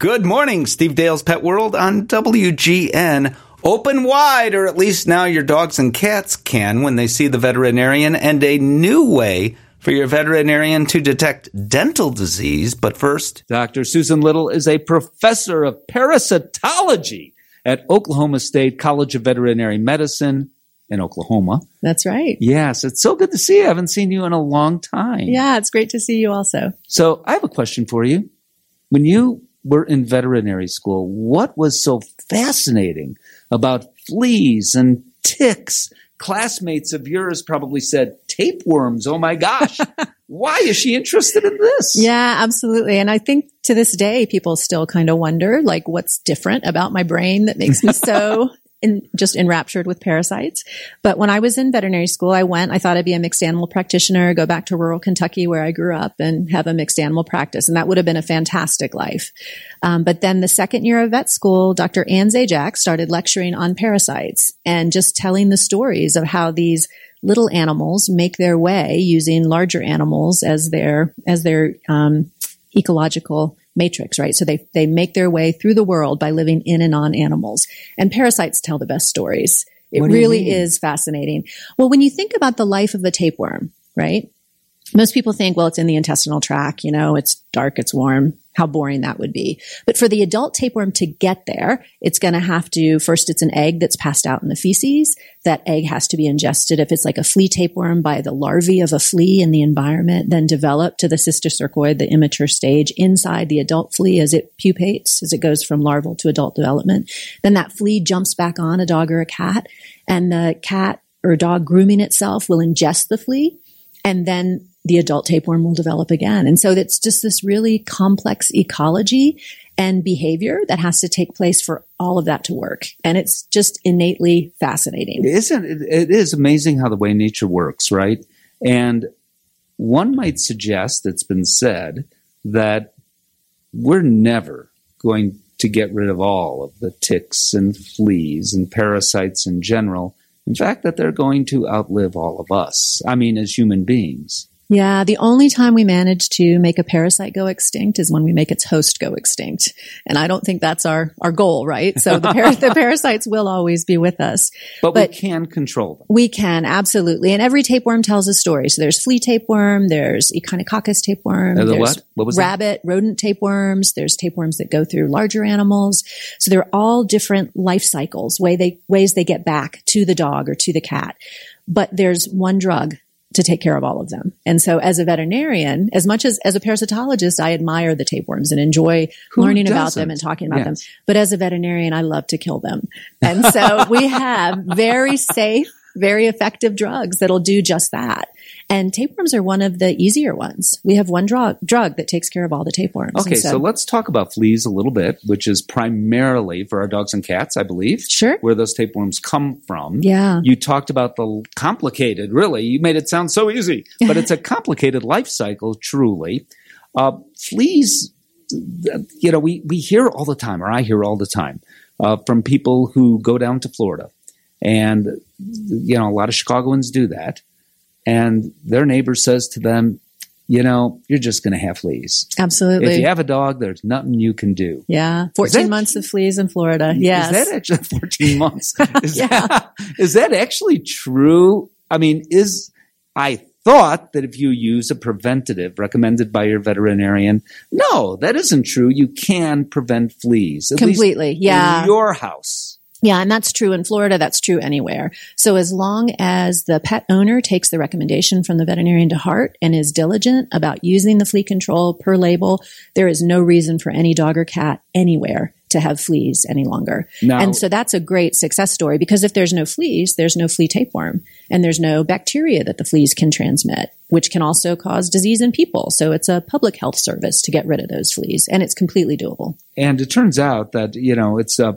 Good morning, Steve Dale's Pet World on WGN. Open wide, or at least now your dogs and cats can when they see the veterinarian, and a new way for your veterinarian to detect dental disease. But first, Dr. Susan Little is a professor of parasitology at Oklahoma State College of Veterinary Medicine in Oklahoma. That's right. Yes, it's so good to see you. I haven't seen you in a long time. Yeah, it's great to see you also. So I have a question for you. When you were in veterinary school, what was so fascinating about fleas and ticks? Classmates of yours probably said, tapeworms. Oh my gosh. Why is she interested in this? Yeah, absolutely. And I think to this day, people still kind of wonder, like, what's different about my brain that makes me so in, just enraptured with parasites. But when I was in veterinary school, I went, I thought I'd be a mixed animal practitioner, go back to rural Kentucky where I grew up and have a mixed animal practice. And that would have been a fantastic life. Um, but then the second year of vet school, Dr. Anne Zajac started lecturing on parasites and just telling the stories of how these little animals make their way using larger animals as their, as their, um, ecological matrix, right? So they, they make their way through the world by living in and on animals. And parasites tell the best stories. It really is fascinating. Well, when you think about the life of the tapeworm, right? Most people think, well, it's in the intestinal tract, you know, it's dark, it's warm, how boring that would be. But for the adult tapeworm to get there, it's going to have to, first, it's an egg that's passed out in the feces. That egg has to be ingested. If it's like a flea tapeworm by the larvae of a flea in the environment, then develop to the sister cysticercoid, the immature stage inside the adult flea as it pupates, as it goes from larval to adult development. Then that flea jumps back on a dog or a cat and the cat or dog grooming itself will ingest the flea and then the adult tapeworm will develop again. And so it's just this really complex ecology and behavior that has to take place for all of that to work. And it's just innately fascinating. Isn't it, it is amazing how the way nature works, right? And one might suggest it's been said that we're never going to get rid of all of the ticks and fleas and parasites in general. In fact, that they're going to outlive all of us. I mean, as human beings. Yeah, the only time we manage to make a parasite go extinct is when we make its host go extinct. And I don't think that's our, our goal, right? So the, par- the parasites will always be with us. But, but, we can control them. We can, absolutely. And every tapeworm tells a story. So there's flea tapeworm, there's Echinococcus tapeworm, the there's what? What was rabbit, that? rodent tapeworms, there's tapeworms that go through larger animals. So they're all different life cycles, way they, ways they get back to the dog or to the cat. But there's one drug to take care of all of them. And so as a veterinarian, as much as as a parasitologist, I admire the tapeworms and enjoy Who learning doesn't? about them and talking about Yes. them. But as a veterinarian, I love to kill them. And so we have very safe, very effective drugs that'll do just that. And tapeworms are one of the easier ones. We have one drug drug that takes care of all the tapeworms. Okay, And so, let's talk about fleas a little bit, which is primarily for our dogs and cats, I believe, sure. where those tapeworms come from. Yeah. You talked about the complicated, really. You made it sound so easy, but it's a complicated life cycle, truly. Uh, fleas, you know, we, we hear all the time, or I hear all the time, uh, from people who go down to Florida. And, you know, a lot of Chicagoans do that. And their neighbor says to them, you know, you're just going to have fleas. Absolutely. If you have a dog, there's nothing you can do. yeah. 14 that- months of fleas in Florida. Yes. Is that actually 14 months? Is, Yeah. that, is that actually true? I mean, is, I thought that if you use a preventative recommended by your veterinarian, no, that isn't true. You can prevent fleas. Completely. Yeah. In your house. Yeah, and that's true in Florida. That's true anywhere. So as long as the pet owner takes the recommendation from the veterinarian to heart and is diligent about using the flea control per label, there is no reason for any dog or cat anywhere to have fleas any longer. Now- and so that's a great success story because if there's no fleas, there's no flea tapeworm and there's no bacteria that the fleas can transmit, which can also cause disease in people. So it's a public health service to get rid of those fleas and it's completely doable. And it turns out that, you know, it's uh,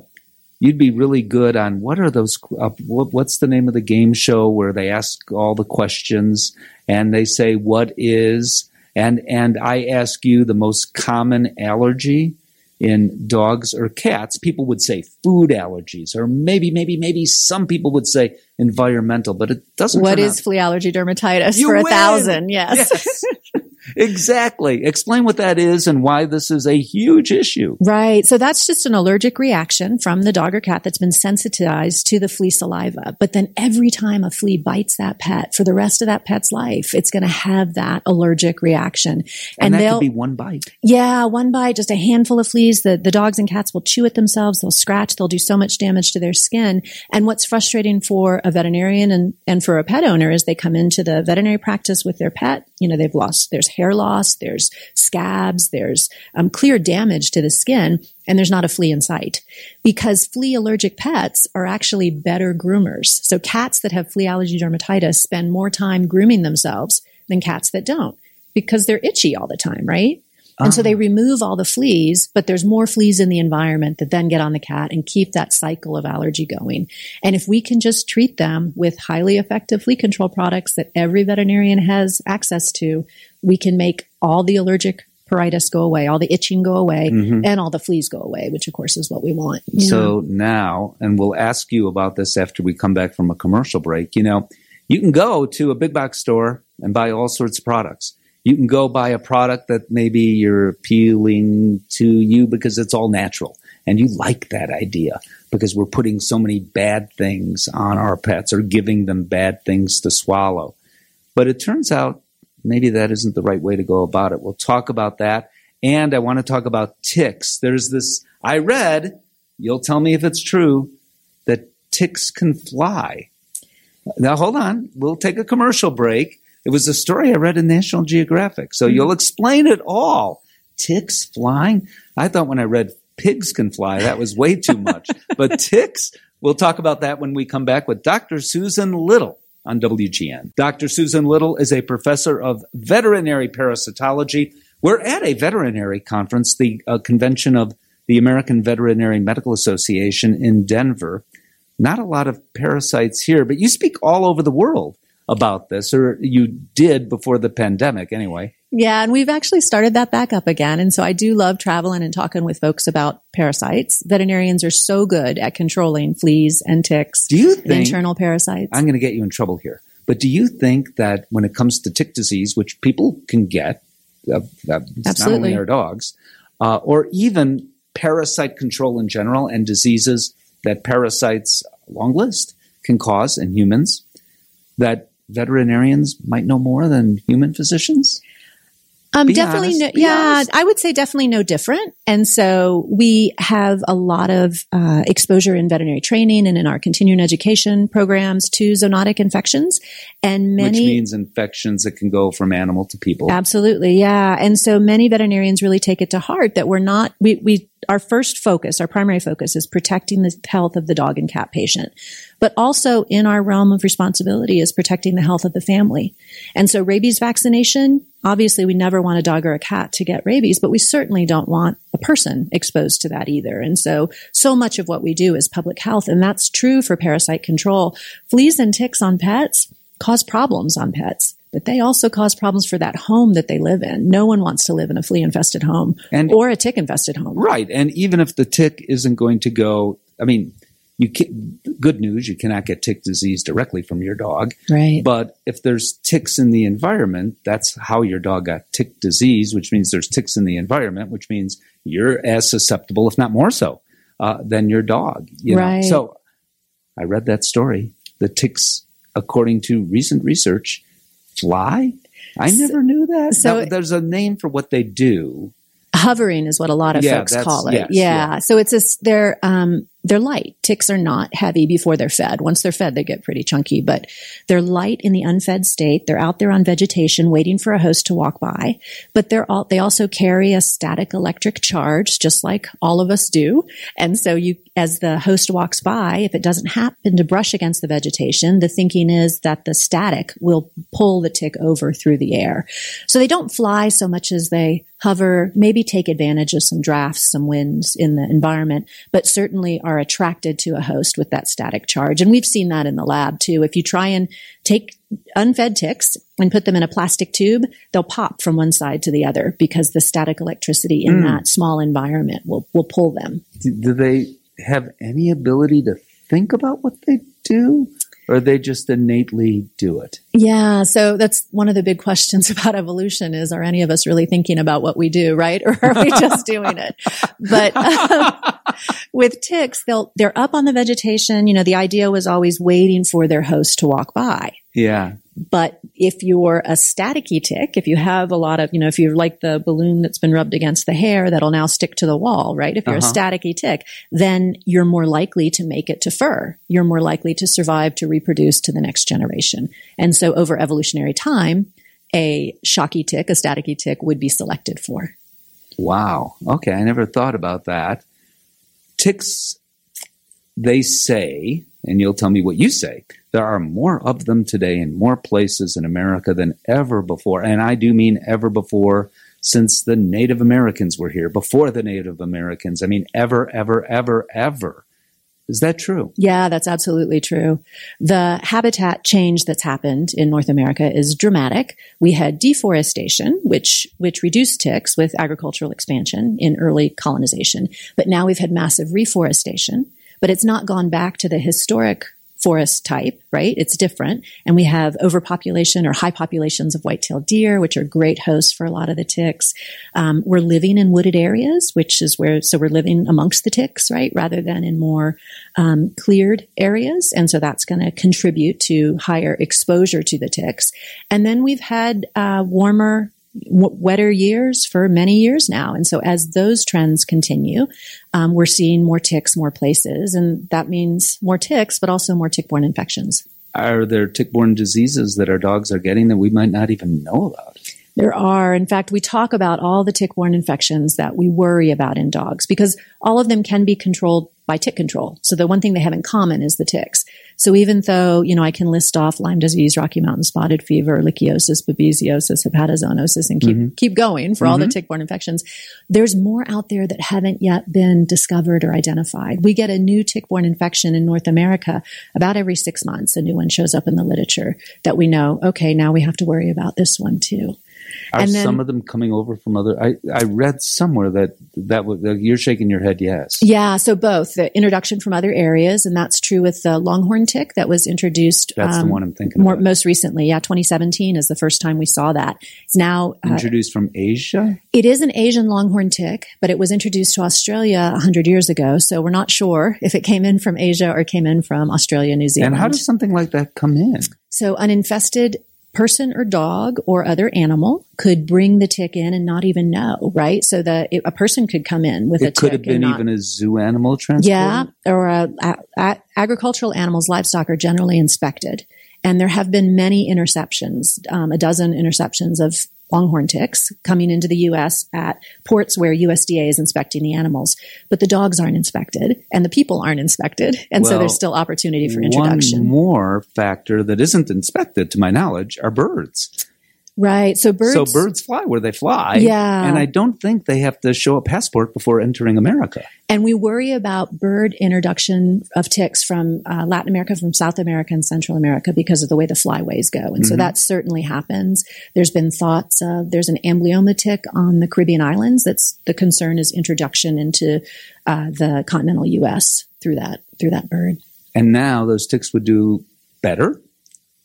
you'd be really good on what are those, uh, what, what's the name of the game show where they ask all the questions and they say, what is, and, and I ask you the most common allergy in dogs or cats. People would say food allergies or maybe, maybe, maybe some people would say environmental, but it doesn't What is out- flea allergy dermatitis You for a thousand? Yes. Yes. exactly. Explain what that is and why this is a huge issue. Right. So that's just an allergic reaction from the dog or cat that's been sensitized to the flea saliva. But then every time a flea bites that pet for the rest of that pet's life, it's going to have that allergic reaction. And, And, that could be one bite. yeah, one bite, just a handful of fleas. The, the dogs and cats will chew at themselves. They'll scratch. They'll do so much damage to their skin. And what's frustrating for a veterinarian and, and for a pet owner is they come into the veterinary practice with their pet. You know, they've lost, there's hair loss, there's scabs, there's um, clear damage to the skin, and there's not a flea in sight. Because flea allergic pets are actually better groomers. So cats that have flea allergy dermatitis spend more time grooming themselves than cats that don't because they're itchy all the time, right? And so they ah. remove all the fleas, but there's more fleas in the environment that then get on the cat and keep that cycle of allergy going. And if we can just treat them with highly effective flea control products that every veterinarian has access to, we can make all the allergic pruritus go away, all the itching go away, mm-hmm. and all the fleas go away, which of course is what we want. So now, and we'll ask you about this after we come back from a commercial break. You know, you can go to a big box store and buy all sorts of products. You can go buy a product that maybe you're appealing to you because it's all natural and you like that idea because we're putting so many bad things on our pets or giving them bad things to swallow. But it turns out maybe that isn't the right way to go about it. We'll talk about that. And I want to talk about ticks. There's this, I read, you'll tell me if it's true, that ticks can fly. Now, hold on. We'll take a commercial break. It was a story I read in National Geographic. So you'll explain it all. Ticks flying? I thought when I read pigs can fly, that was way too much. but ticks, we'll talk about that when we come back with Dr. Susan Little on WGN. Dr. Susan Little is a professor of veterinary parasitology. We're at a veterinary conference, the uh, convention of the American Veterinary Medical Association in Denver. Not a lot of parasites here, but you speak all over the world about this, or you did before the pandemic anyway. Yeah, and we've actually started that back up again. And so I do love traveling and talking with folks about parasites. Veterinarians are so good at controlling fleas and ticks, Do you think internal parasites. I'm going to get you in trouble here? But do you think that when it comes to tick disease, which people can get, uh, uh, not only our dogs, uh, or even parasite control in general and diseases that parasites, long list, can cause in humans, that veterinarians might know more than human physicians? Um, Be definitely, honest. no, Be yeah, honest. I would say definitely no different. And so we have a lot of uh, exposure in veterinary training and in our continuing education programs to zoonotic infections, and many Which means infections that can go from animal to people. Absolutely, yeah. And so many veterinarians really take it to heart that we're not we we our first focus, our primary focus is protecting the health of the dog and cat patient. But also in our realm of responsibility is protecting the health of the family. And so rabies vaccination, obviously we never want a dog or a cat to get rabies, but we certainly don't want a person exposed to that either. And so so much of what we do is public health and that's true for parasite control. Fleas and ticks on pets cause problems on pets, but they also cause problems for that home that they live in. No one wants to live in a flea infested home And- or a tick infested home. Right. And even if the tick isn't going to go, I mean, you can, good news, you cannot get tick disease directly from your dog. Right. But if there's ticks in the environment, that's how your dog got tick disease, which means there's ticks in the environment, which means you're as susceptible, if not more so, uh, than your dog. You know? Right. So I read that story. The ticks, according to recent research, fly. I never knew that. so- Now, there's a name for what they do. Hovering is what a lot of Yeah, folks call it. yes, yeah. yeah. So it's a they're, um, they're light. Ticks are not heavy before they're fed. Once they're fed, they get pretty chunky, but they're light in the unfed state. They're out there on vegetation waiting for a host to walk by, but they're all, they also carry a static electric charge, just like all of us do. And so you, as the host walks by, if it doesn't happen to brush against the vegetation, the thinking is that the static will pull the tick over through the air. So they don't fly so much as they hover, maybe take advantage of some drafts, some winds in the environment, but certainly are attracted to a host with that static charge. And we've seen that in the lab too. If you try and take unfed ticks and put them in a plastic tube, they'll pop from one side to the other because the static electricity in hmm. that small environment will, will pull them. Do they have any ability to think about what they do? Or they just innately do it? Yeah. So that's one of the big questions about evolution is, are any of us really thinking about what we do, right? Or are we just doing it? But um, with ticks, they'll, they're up on the vegetation. You know, the idea was always waiting for their host to walk by. Yeah. But if you're a staticky tick, if you have a lot of, you know, if you're like the balloon that's been rubbed against the hair that'll now stick to the wall, right? If you're Uh-huh. a staticky tick, then you're more likely to make it to fur. You're more likely to survive to reproduce to the next generation. And so over evolutionary time, a shocky tick, a staticky tick would be selected for. Wow. Okay. I never thought about that. Ticks, they say, and you'll tell me what you say, there are more of them today in more places in America than ever before. And I do mean ever before since the Native Americans were here, before the Native Americans. I mean, ever, ever, ever, ever. Is that true? Yeah, that's absolutely true. The habitat change that's happened in North America is dramatic. We had deforestation, which which reduced ticks with agricultural expansion in early colonization, but now we've had massive reforestation, but it's not gone back to the historic forest type, right? It's different. And we have overpopulation or high populations of white-tailed deer, which are great hosts for a lot of the ticks. Um, we're living in wooded areas, which is where, so we're living amongst the ticks, right? Rather than in more um, cleared areas. And so that's going to contribute to higher exposure to the ticks. And then we've had uh, warmer, wetter years for many years now. And so as those trends continue, um, we're seeing more ticks, more places. And that means more ticks, but also more tick-borne infections. Are there tick-borne diseases that our dogs are getting that we might not even know about? There are. In fact, we talk about all the tick-borne infections that we worry about in dogs because all of them can be controlled by tick control. So the one thing they have in common is the ticks. So even though, you know, I can list off Lyme disease, Rocky Mountain spotted fever, ehrlichiosis, babesiosis, hepatozoonosis, and keep, mm-hmm. keep going for all the mm-hmm. tick-borne infections, there's more out there that haven't yet been discovered or identified. We get a new tick-borne infection in North America about every six months. A new one shows up in the literature that we know, okay, now we have to worry about this one too. Are And then- some of them coming over from other? I, I read somewhere that that was, you're shaking your head. Yes. Yeah, so both the introduction from other areas, and that's true with the longhorn tick that was introduced. That's the um, one I'm thinking more, about. most recently. Yeah, 2017 is the first time we saw that. It's now uh, Introduced from Asia. it is an Asian longhorn tick, but it was introduced to Australia 100 years ago. So we're not sure if it came in from Asia or came in from Australia, New Zealand. And how does something like that come in? So an infested person or dog or other animal could bring the tick in and not even know, right? So that it, a person could come in with a tick. It could have been not- even a zoo animal transport. Yeah, or uh, a, a, agricultural animals, livestock are generally inspected, and there have been many interceptions, um, a dozen interceptions of longhorn ticks coming into the U.S. at ports where USDA is inspecting the animals, but the dogs aren't inspected and the people aren't inspected, and so there's still opportunity for introduction. One more factor that isn't inspected, to my knowledge, are birds. Right. So birds. So birds fly where they fly. Yeah. And I don't think they have to show a passport before entering America. And we worry about bird introduction of ticks from uh, Latin America, from South America, and Central America because of the way the flyways go. And so that certainly happens. There's been thoughts of there's an Amblyomma tick on the Caribbean islands. That's the concern is introduction into uh, the continental U.S. through that through that bird. And now those ticks would do better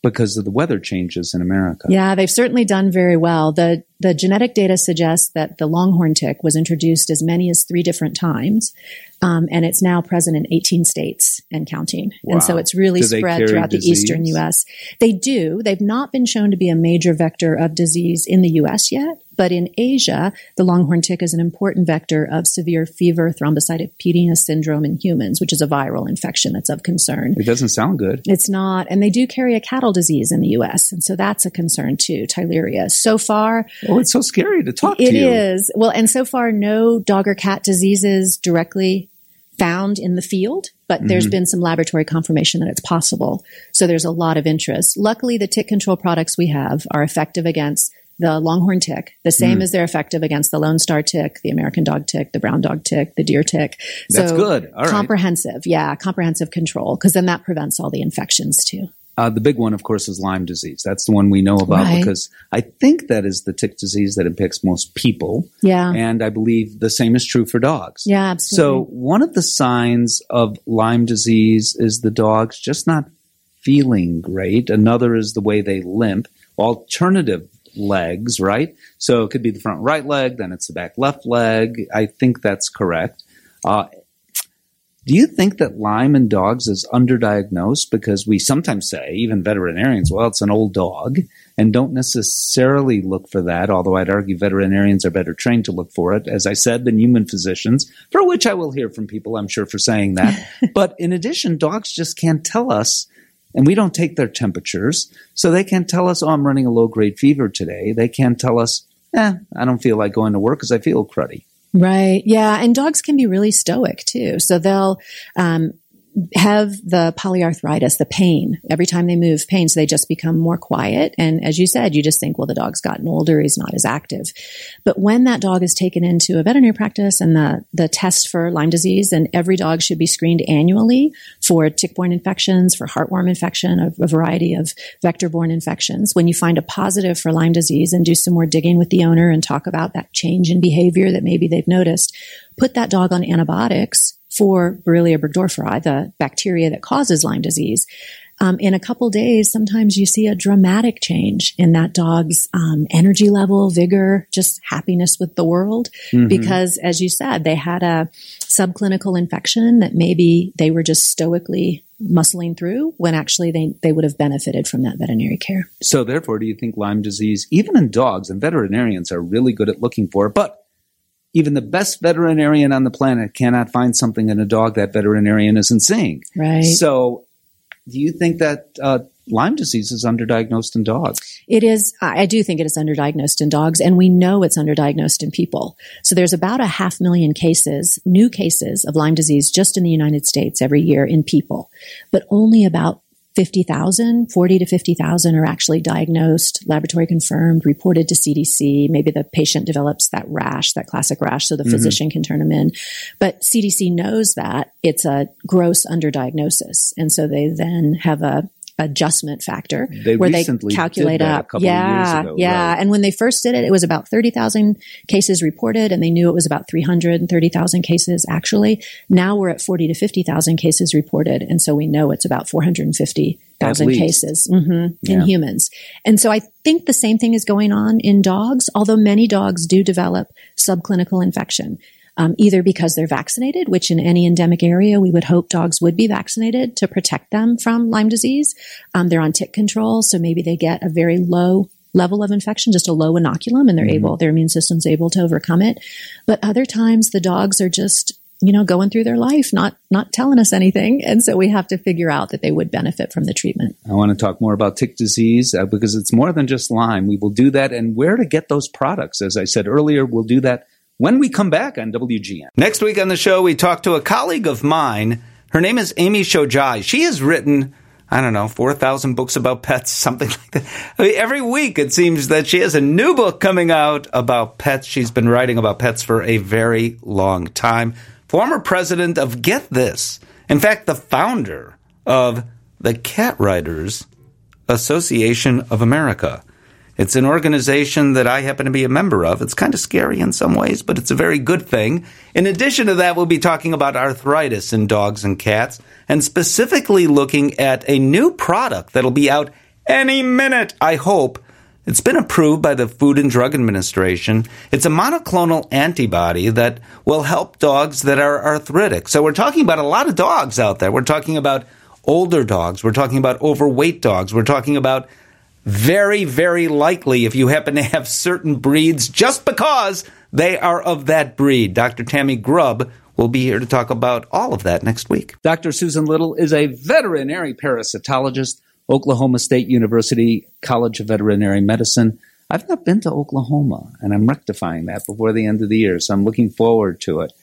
because of the weather changes in America. Yeah, they've certainly done very well. The the genetic data suggests that the longhorn tick was introduced as many as three different times, um, and it's now present in 18 states and counting. Wow. And so it's really Do spread throughout the eastern? U.S. They do. They've not been shown to be a major vector of disease in the U.S. yet, but in Asia, the longhorn tick is an important vector of severe fever, thrombocytopenia syndrome in humans, which is a viral infection that's of concern. It doesn't sound good. It's not, and they do carry a cattle disease in the U.S., and so that's a concern too. Theileria. So far, Oh, it's so scary to talk it to is well, and so far, no dog or cat diseases directly found in the field, but there's Mm-hmm. been some laboratory confirmation that it's possible. So there's a lot of interest. Luckily, the tick control products we have are effective against the longhorn tick, the same Mm. as they're effective against the Lone Star tick, the American dog tick, the brown dog tick, the deer tick. That's so good. All right. comprehensive, yeah, comprehensive control, because then that prevents all the infections too. Uh, the big one, of course, is Lyme disease. That's the one we know about Right. because I think that is the tick disease that infects most people. Yeah, And I believe the same is true for dogs. yeah, absolutely. So one of the signs of Lyme disease is the dogs just not feeling great. Another is the way they limp. Alternative legs, right? So it could be the front right leg, then it's the back left leg. I think that's correct. Uh, do you think that Lyme in dogs is underdiagnosed? Because we sometimes say, even veterinarians, well, it's an old dog, and don't necessarily look for that, although I'd argue veterinarians are better trained to look for it, as I said, than human physicians, for which I will hear from people, I'm sure, for saying that. but in addition, dogs just can't tell us, and we don't take their temperatures, so they can't tell us, oh, I'm running a low grade fever today. They can't tell us, eh, I don't feel like going to work because I feel cruddy. Right. Yeah. And dogs can be really stoic too. So they'll, um, have the polyarthritis, the pain every time they move pain. So they just become more quiet. And as you said, you just think, well, the dog's gotten older. He's not as active. But when that dog is taken into a veterinary practice and the, the test for Lyme disease, and every dog should be screened annually for tick-borne infections, for heartworm infection, a, a variety of vector-borne infections. When you find a positive for Lyme disease and do some more digging with the owner and talk about that change in behavior that maybe they've noticed, put that dog on antibiotics for Borrelia burgdorferi, the bacteria that causes Lyme disease. Um, in a couple days, sometimes you see a dramatic change in that dog's um, energy level, vigor, just happiness with the world. Mm-hmm. Because, as you said, they had a subclinical infection that maybe they were just stoically muscling through when actually they, they would have benefited from that veterinary care. So, therefore, do you think Lyme disease, even in dogs, and veterinarians are really good at looking for, but even the best veterinarian on the planet cannot find something in a dog that veterinarian isn't seeing. Right. So, do you think that uh, Lyme disease is underdiagnosed in dogs? It is. I do think it is underdiagnosed in dogs, and we know it's underdiagnosed in people. So there's about a half million cases, new cases of Lyme disease just in the United States every year in people, but only about 50,000, 40 to 50,000 are actually diagnosed, laboratory confirmed, reported to CDC. Maybe the patient develops that rash, that classic rash, so the mm-hmm. physician can turn them in. But CDC knows that it's a gross underdiagnosis. And so they then have a adjustment factor they where they calculate up. yeah, ago, yeah. Right. And when they first did it, it was about 30,000 cases reported and they knew it was about 330,000 cases actually. Now we're at 40 to 50,000 cases reported. And so we know it's about 450,000 cases mm-hmm, yeah. in humans. And so I think the same thing is going on in dogs, although many dogs do develop subclinical infection um, either because they're vaccinated, which in any endemic area we would hope dogs would be vaccinated to protect them from Lyme disease. Um, they're on tick control, so maybe they get a very low level of infection, just a low inoculum, and they're mm-hmm. able, their immune system's able to overcome it. But other times the dogs are just you know, going through their life, not not telling us anything, and so we have to figure out that they would benefit from the treatment. I want to talk more about tick disease uh, because it's more than just Lyme. We will do that, and where to get those products. As I said earlier, we'll do that when we come back on WGN. Next week on the show, we talk to a colleague of mine. Her name is Amy Shojai. She has written, I don't know, 4,000 books about pets, something like that. I mean, every week it seems that she has a new book coming out about pets. She's been writing about pets for a very long time. Former president of Get This. In fact, the founder of the Cat Writers Association of America. It's an organization that I happen to be a member of. It's kind of scary in some ways, but it's a very good thing. In addition to that, we'll be talking about arthritis in dogs and cats and specifically looking at a new product that'll be out any minute, I hope. It's been approved by the Food and Drug Administration. It's a monoclonal antibody that will help dogs that are arthritic. So we're talking about a lot of dogs out there. We're talking about older dogs. We're talking about overweight dogs. We're talking about very, very likely if you happen to have certain breeds just because they are of that breed. Dr. Tammy Grubb will be here to talk about all of that next week. Dr. Susan Little is a veterinary parasitologist, Oklahoma State University College of Veterinary Medicine. I've not been to Oklahoma, and I'm rectifying that before the end of the year, so I'm looking forward to it.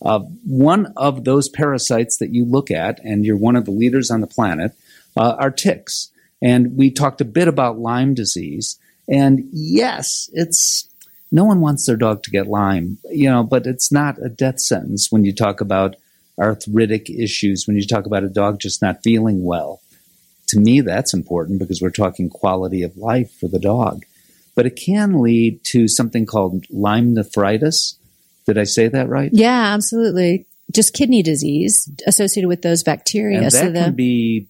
Uh, one of those parasites that you look at, and you're one of the leaders on the planet, uh, are ticks. And we talked a bit about Lyme disease. And yes, it's no one wants their dog to get Lyme, you know, but it's not a death sentence when you talk about arthritic issues, when you talk about a dog just not feeling well. To me, that's important because we're talking quality of life for the dog. But it can lead to something called Lyme nephritis. Did I say that right? Yeah, absolutely. Just kidney disease associated with those bacteria. And that so the, can be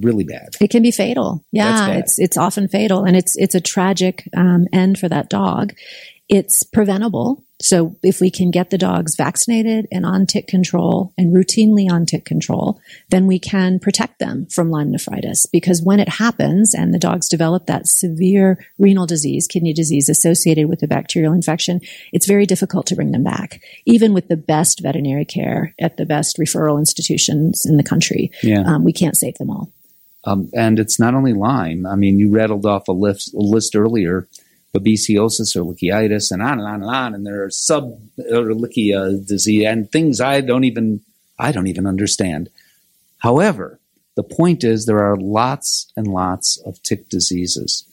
really bad. It can be fatal. Yeah, it's it's often fatal, and it's it's a tragic um, end for that dog. It's preventable. So if we can get the dogs vaccinated and on tick control and routinely on tick control, then we can protect them from Lyme nephritis. Because when it happens and the dogs develop that severe renal disease, kidney disease associated with the bacterial infection, it's very difficult to bring them back, even with the best veterinary care at the best referral institutions in the country. Yeah. Um, we can't save them all. Um, and it's not only Lyme. I mean, you rattled off a list, a list earlier, babesiosis or leachitis, and on and on and on. And there are sub uh, Ehrlichia disease and things I don't even I don't even understand. However, the point is there are lots and lots of tick diseases.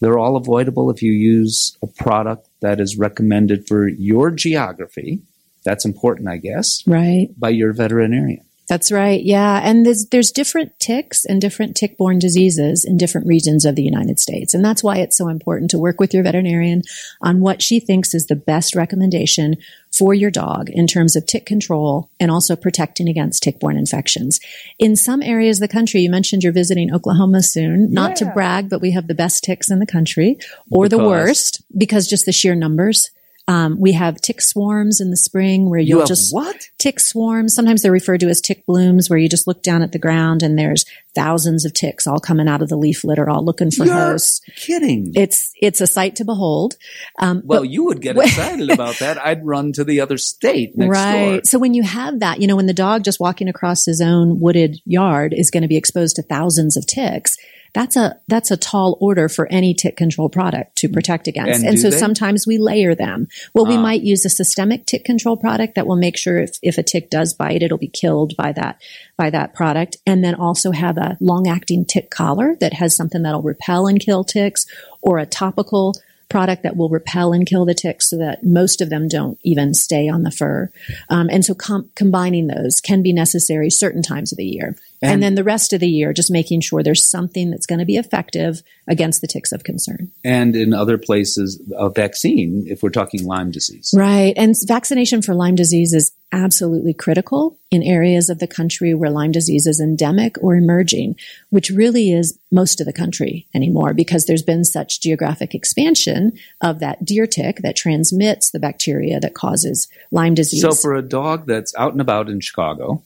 They're all avoidable if you use a product that is recommended for your geography. That's important, I guess, Right. by your veterinarian. That's right. Yeah. And there's, there's different ticks and different tick borne diseases in different regions of the United States. And that's why it's so important to work with your veterinarian on what she thinks is the best recommendation for your dog in terms of tick control and also protecting against tick borne infections. In some areas of the country, you mentioned you're visiting Oklahoma soon, not to brag, but we have the best ticks in the country or the worst because just the sheer numbers. Um, we have tick swarms in the spring where you'll you just what? tick swarms. Sometimes they're referred to as tick blooms, where you just look down at the ground and there's thousands of ticks all coming out of the leaf litter, all looking for You're hosts. kidding. It's it's a sight to behold. Um, Well, but- you would get excited about that. I'd run to the other state next right. door. So when you have that, you know, when the dog just walking across his own wooded yard is going to be exposed to thousands of ticks. That's a that's a tall order for any tick control product to protect against. And And, so they? sometimes we layer them. Well, we Ah. might use a systemic tick control product that will make sure if, if a tick does bite, it'll be killed by that by that product. And then also have a long acting tick collar that has something that'll repel and kill ticks, or a topical product that will repel and kill the ticks so that most of them don't even stay on the fur. Um, and so com- combining those can be necessary certain times of the year. And, And- then the rest of the year, just making sure there's something that's going to be effective against the ticks of concern. And in other places, a vaccine, if we're talking Lyme disease. Right. And vaccination for Lyme disease is absolutely critical in areas of the country where Lyme disease is endemic or emerging, which really is most of the country anymore because there's been such geographic expansion of that deer tick that transmits the bacteria that causes Lyme disease. So for a dog that's out and about in Chicago,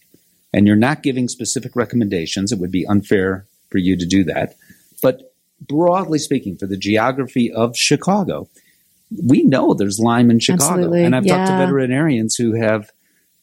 and you're not giving specific recommendations, it would be unfair for you to do that. But broadly speaking, for the geography of Chicago, we know there's Lyme in Chicago. Absolutely, And I've talked to veterinarians who have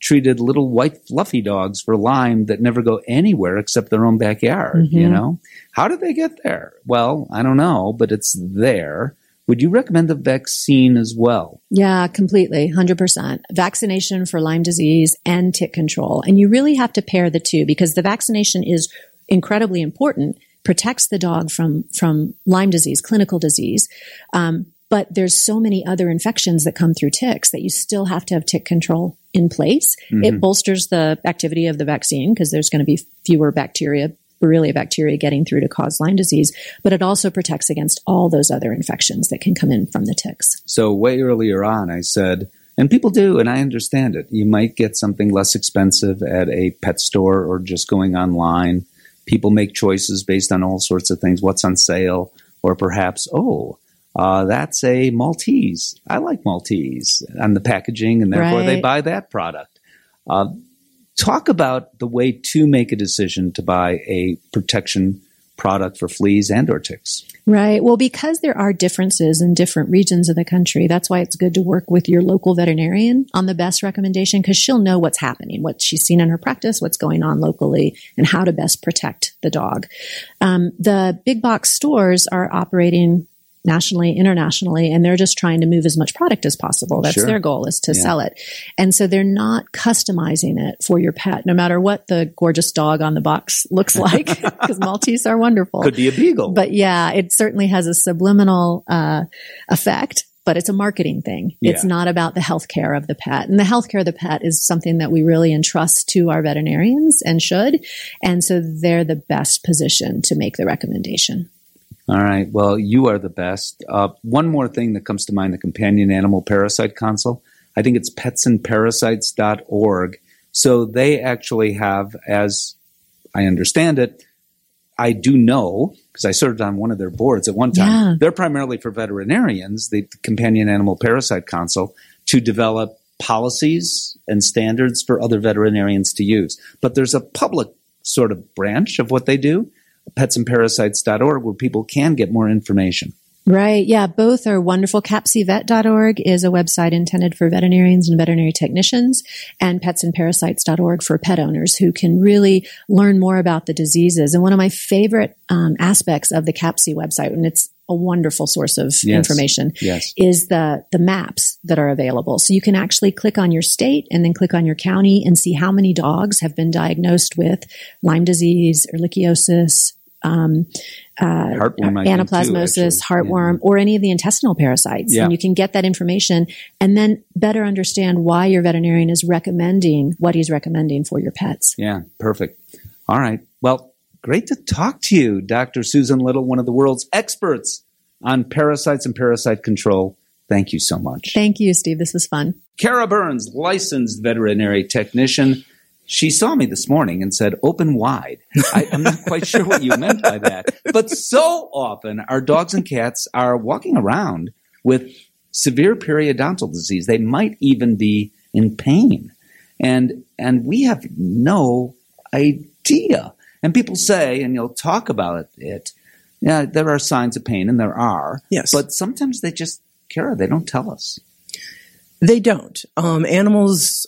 treated little white fluffy dogs for Lyme that never go anywhere except their own backyard, you Mhm. know? How did they get there? Well, I don't know, but it's there. Would you recommend the vaccine as well? Yeah, completely. 100%. Vaccination for Lyme disease and tick control. And you really have to pair the two because the vaccination is incredibly important, protects the dog from, from Lyme disease, clinical disease. Um, but there's so many other infections that come through ticks that you still have to have tick control in place. Mm-hmm. It bolsters the activity of the vaccine because there's going to be fewer bacteria, Borrelia bacteria getting through to cause Lyme disease, but it also protects against all those other infections that can come in from the ticks. So way earlier on, I said, and people do, and I understand it. You might get something less expensive at a pet store or just going online. People make choices based on all sorts of things. What's on sale, or perhaps, oh, uh, that's a Maltese. I like Maltese and the packaging, and therefore they buy that product. Uh, talk about the way to make a decision to buy a protection product for fleas and or ticks. Right. Well, because there are differences in different regions of the country, that's why it's good to work with your local veterinarian on the best recommendation because she'll know what's happening, what she's seen in her practice, what's going on locally, and how to best protect the dog. Um, the big box stores are operating nationally, internationally, and they're just trying to move as much product as possible. That's Sure. their goal is to Yeah. sell it. And so they're not customizing it for your pet, no matter what the gorgeous dog on the box looks like, because Maltese are wonderful Could be a beagle. but yeah, it certainly has a subliminal uh, effect. But it's a marketing thing. It's not about the health care of the pet. And the health care of the pet is something that we really entrust to our veterinarians and should. And so they're the best position to make the recommendation. All right. Well, you are the best. Uh, one more thing that comes to mind the Companion Animal Parasite Council. I think it's petsandparasites.org. So they actually have, as I understand it, I do know because I served on one of their boards at one time. Yeah. They're primarily for veterinarians, the Companion Animal Parasite Council, to develop policies and standards for other veterinarians to use. But there's a public sort of branch of what they do, petsandparasites.org, where people can get more information. Right. Yeah. Both are wonderful. CAPCVet.org is a website intended for veterinarians and veterinary technicians and petsandparasites.org for pet owners who can really learn more about the diseases. And one of my favorite um, aspects of the CAPC website, and it's a wonderful source of Yes. information, Yes. is the, the maps that are available. So you can actually click on your state and then click on your county and see how many dogs have been diagnosed with Lyme disease, ehrlichiosis, um, uh, Heartworm, too, anaplasmosis, actually. heartworm, or any of the intestinal parasites. Yeah. And you can get that information and then better understand why your veterinarian is recommending what he's recommending for your pets. Yeah, perfect. All right. Well, great to talk to you, Dr. Susan Little, one of the world's experts on parasites and parasite control. Thank you so much. Thank you, Steve. This was fun. Kara Burns, licensed veterinary technician. She saw me this morning and said, open wide. I, I'm not quite sure what you meant by that. But so often our dogs and cats are walking around with severe periodontal disease. They might even be in pain. And, and we have no idea. And people say, and you'll talk about it, yeah, there are signs of pain, and there are. Yes. But sometimes they just, Kara, they don't tell us. They don't. Um, animals,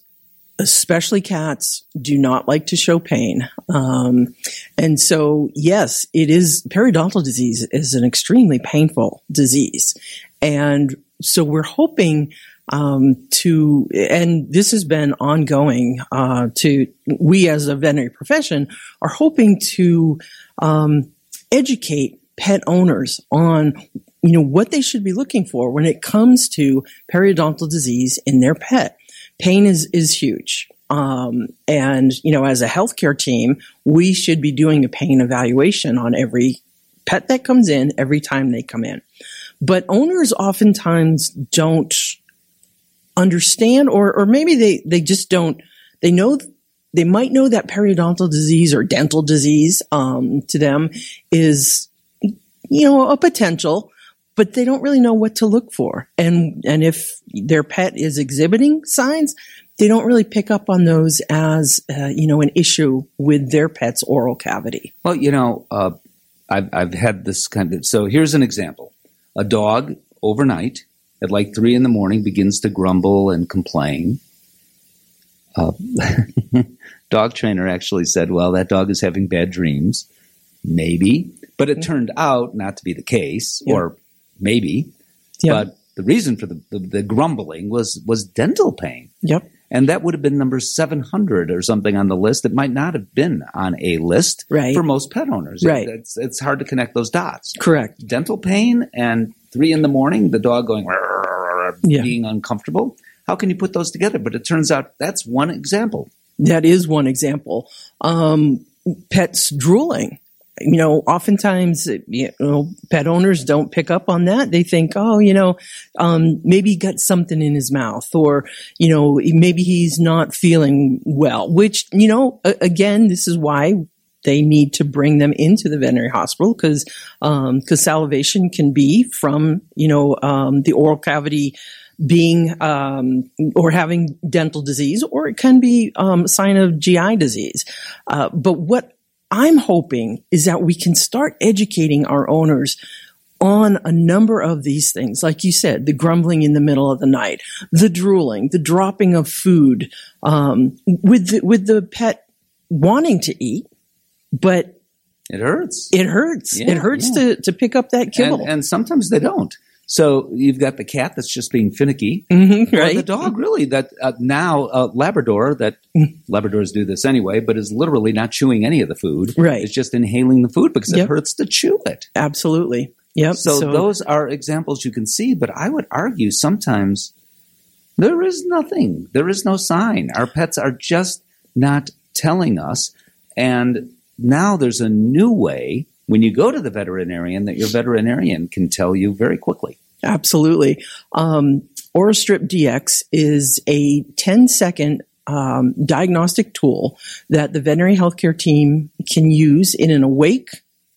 especially cats, do not like to show pain. Um, and so, yes, it is periodontal disease is an extremely painful disease. And so we're hoping um, to, and this has been ongoing uh, to, we as a veterinary profession are hoping to um, educate pet owners on you know what they should be looking for when it comes to periodontal disease in their pet. Pain is is huge. Um, and you know, as a healthcare team, we should be doing a pain evaluation on every pet that comes in every time they come in. But owners oftentimes don't understand, or or maybe they they just don't. They know they might know that periodontal disease or dental disease um, to them is you know a potential but they don't really know what to look for. And and if their pet is exhibiting signs, they don't really pick up on those as uh, you know an issue with their pet's oral cavity. Well, you know, uh, I've, I've had this kind of. So here's an example: a dog overnight at like three in the morning begins to grumble and complain. Uh, dog trainer actually said, "Well, that dog is having bad dreams." Maybe, but it turned out not to be the case, Yeah. or maybe. Yeah. But the reason for the, the, the grumbling was was dental pain. Yep. And that would have been number 700 or something on the list. It might not have been on a list Right. for most pet owners. Right. It's, it's hard to connect those dots. Correct. Dental pain and three in the morning, the dog going, Yeah. being uncomfortable. How can you put those together? But it turns out that's one example. That is one example. Um, pets drooling. You know, oftentimes, you know, pet owners don't pick up on that. They think, oh, you know, um, maybe he got something in his mouth or, you know, maybe he's not feeling well, which, you know, a- again, this is why they need to bring them into the veterinary hospital because, um, cause salivation can be from, you know, um, the oral cavity being um, or having dental disease, or it can be um, a sign of GI disease. Uh, but what I'm hoping is that we can start educating our owners on a number of these things. Like you said, the grumbling in the middle of the night, the drooling, the dropping of food, um, with the, with the pet wanting to eat, but It hurts. it hurts. Yeah, it hurts yeah. to, to pick up that kibble. and, and sometimes they don't. So you've got the cat that's just being finicky, Mhm, or right? the dog really that uh, now uh, Labrador that Labradors do this anyway, but is literally not chewing any of the food. Right. It's just inhaling the food because it hurts to chew it. Absolutely. Yep. So, those are examples you can see, but I would argue sometimes there is nothing. There is no sign. Our pets are just not telling us. And now there's a new way when you go to the veterinarian that your veterinarian can tell you very quickly. Absolutely. Um, OraStrip DX is a 10 second um, diagnostic tool that the veterinary healthcare team can use in an awake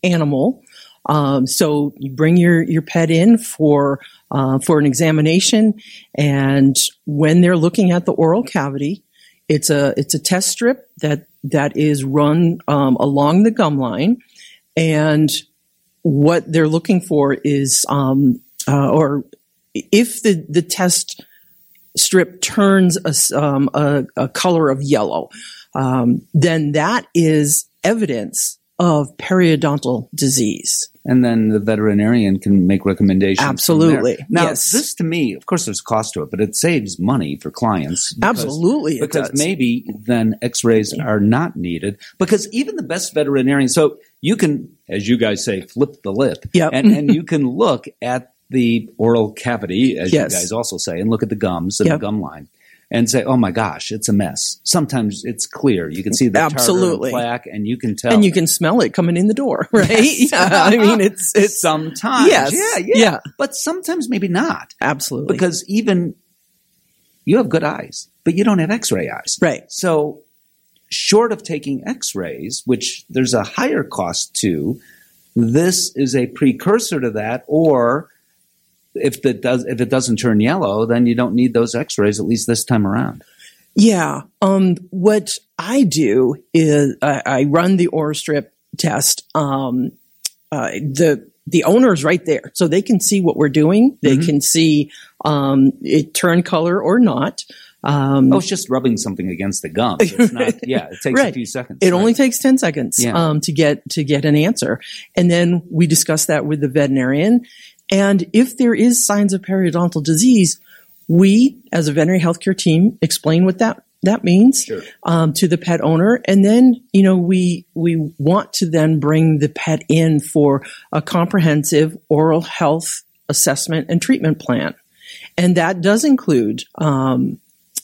animal. Um, so you bring your, your pet in for, uh, for an examination. And when they're looking at the oral cavity, it's a, it's a test strip that, that is run, um, along the gum line. And what they're looking for is, um, uh, or if the, the test strip turns a, um, a, a color of yellow, um, then that is evidence of periodontal disease. And then the veterinarian can make recommendations. Absolutely. Now, Yes. this to me, of course, there's a cost to it, but it saves money for clients. because- Absolutely, Because maybe then x rays are not needed. Because even the best veterinarian, so you can, as you guys say, flip the lip. Yep. And, and you can look at the oral cavity, as Yes. you guys also say, and look at the gums and Yep. the gum line. And say, oh my gosh, it's a mess. Sometimes it's clear. You can see the tartar and Absolutely. plaque, and you can tell. And you can smell it coming in the door, right? Yeah, I mean, it's, it's, sometimes. Yes. Yeah, yeah, Yeah. But sometimes maybe not. absolutely. Because even you have good eyes, but you don't have x ray eyes. right. So, short of taking x rays, which there's a higher cost to, this is a precursor to that, or if it does if it doesn't turn yellow, then you don't need those x rays at least this time around. Yeah. Um, what I do is I, I run the OraStrip test. Um, uh, the the owner's right there, so they can see what we're doing. They Mhm. can see um, it turn color or not. Um, Oh, it's just rubbing something against the. It's not, yeah, it takes a few seconds. It right? only takes 10 seconds Yeah. um, to get to get an answer. And then we discuss that with the veterinarian. And if there is signs of periodontal disease, we as a veterinary healthcare team explain what that that means Sure. um, to the pet owner. And then, you know, we we want to then bring the pet in for a comprehensive oral health assessment and treatment plan. And that does include um,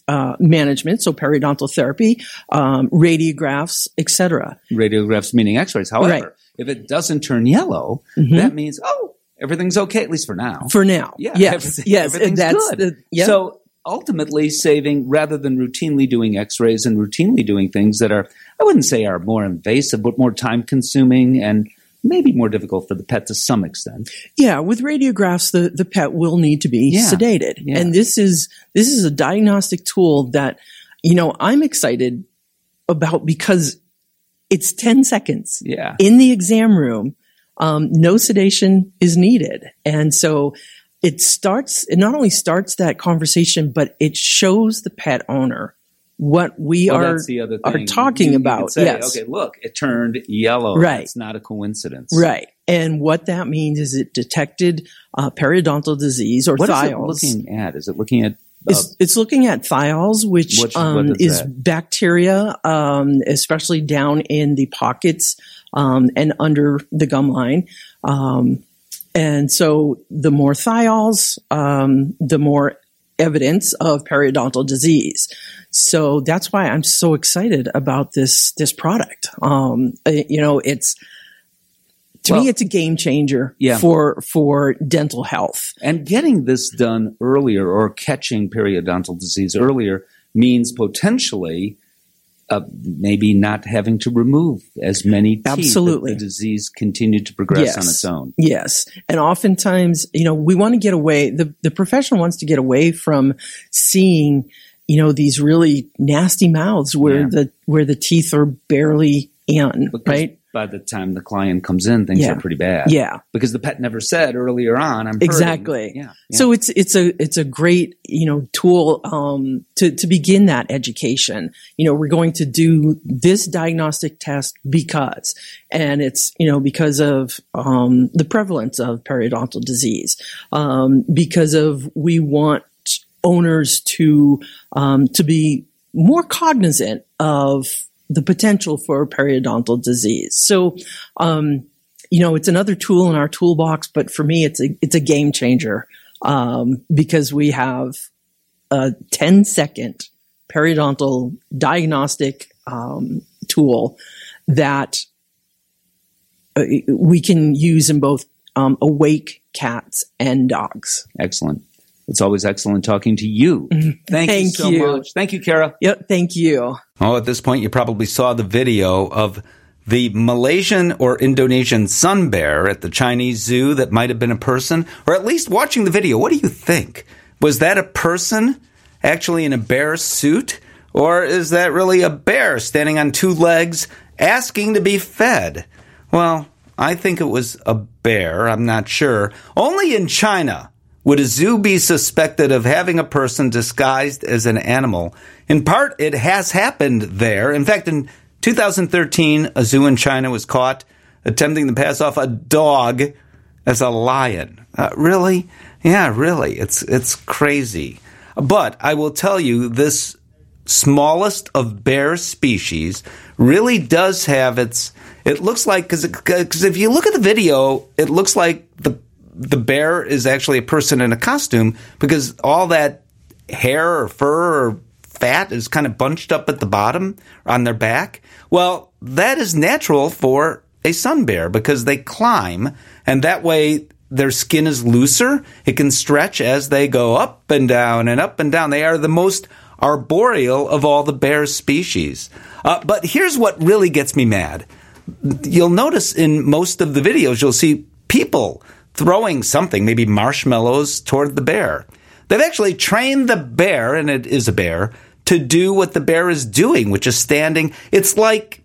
uh, management, so periodontal therapy, um, radiographs, etc. radiographs meaning x-rays. However, Right. if it doesn't turn yellow, Mhm. that means, oh, everything's okay, at least for now. For now, yeah. yes, yes, everything's and that's good. the yeah. So ultimately saving rather than routinely doing x-rays and routinely doing things that are, I wouldn't say are more invasive, but more time consuming and maybe more difficult for the pet to some extent. Yeah, with radiographs, the, the pet will need to be Yeah. sedated. Yeah. And this is, this is a diagnostic tool that, you know, I'm excited about because it's 10 seconds Yeah. in the exam room. Um, no sedation is needed. And so it starts, it not only starts that conversation, but it shows the pet owner what we Well, are, are talking You- you about. say, yes. Okay, look, it turned yellow. Right. It's not a coincidence. Right. And what that means is it detected uh, periodontal disease or What is it looking at? Is it looking at uh, It's, it's looking at thiols, which, Which- um, is is bacteria, um, especially down in the pockets um, and under the gum line. Um, and so the more thiols, um, the more evidence of periodontal disease. So that's why I'm so excited about this this product. Um, uh, you know, it's to Well- me, it's a game changer Yeah. for for dental health. And getting this done earlier or catching periodontal disease earlier means potentially uh, maybe not having to remove as many teeth Absolutely. the disease continued to progress Yes. on its own. Yes. And oftentimes, you know, we want to get away, the, the profession wants to get away from seeing, you know, these really nasty mouths where Yeah. the, where the teeth are barely in, Because right? By the time the client comes in, things Yeah. are pretty bad. Yeah. Because the pet never said earlier on, I'm. Exactly. Yeah. yeah. So it's it's a it's a great you know tool um, to to begin that education. You know, we're going to do this diagnostic test because, and it's you know because of um, the prevalence of periodontal disease, um, because of we want owners to um, to be more cognizant of the potential for periodontal disease. So. Um, you know, it's another tool in our toolbox, but for me, it's a it's a game changer um, because we have a 10 second periodontal diagnostic um, tool that uh, we can use in both um, awake cats and dogs. excellent. It's always excellent talking to you. Mm-hmm. Thank, you Thank so you. much. Thank you, Kara. Yep, thank you. Oh, at this point, you probably saw the video of the Malaysian or Indonesian sun bear at the Chinese zoo that might have been a person, or at least watching the video, what do you think? Was that a person actually in a bear suit? Or is that really a bear standing on two legs asking to be fed? Well, I think it was a bear. I'm not sure. Only in China would a zoo be suspected of having a person disguised as an animal. In part, it has happened there. In fact, in 2013, a zoo in China was caught attempting to pass off a dog as a lion. Uh, really? Yeah, really. It's it's crazy. But I will tell you this smallest of bear species really does have its it looks like cuz cuz if you look at the video, it looks like the the bear is actually a person in a costume because all that hair or fur or fat is kind of bunched up at the bottom on their back. Well, that is natural for a sun bear because they climb and that way their skin is looser. It can stretch as they go up and down and up and down. They are the most arboreal of all the bear species. Uh, but here's what really gets me mad. You'll notice in most of the videos, you'll see people throwing something, maybe marshmallows, toward the bear. They've actually trained the bear, and it is a bear, to do what the bear is doing, which is standing. It's like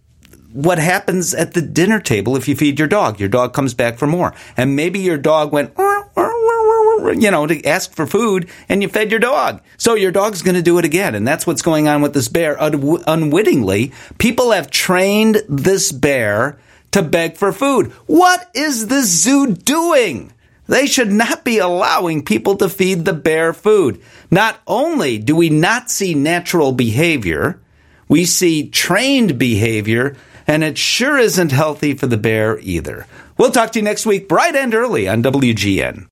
what happens at the dinner table if you feed your dog. Your dog comes back for more. And maybe your dog went, you know, to ask for food and you fed your dog. So your dog's going to do it again. And that's what's going on with this bear. Un- unwittingly, people have trained this bear to beg for food. What is the zoo doing? They should not be allowing people to feed the bear food. Not only do we not see natural behavior, we see trained behavior, and it sure isn't healthy for the bear either. We'll talk to you next week, bright and early on WGN.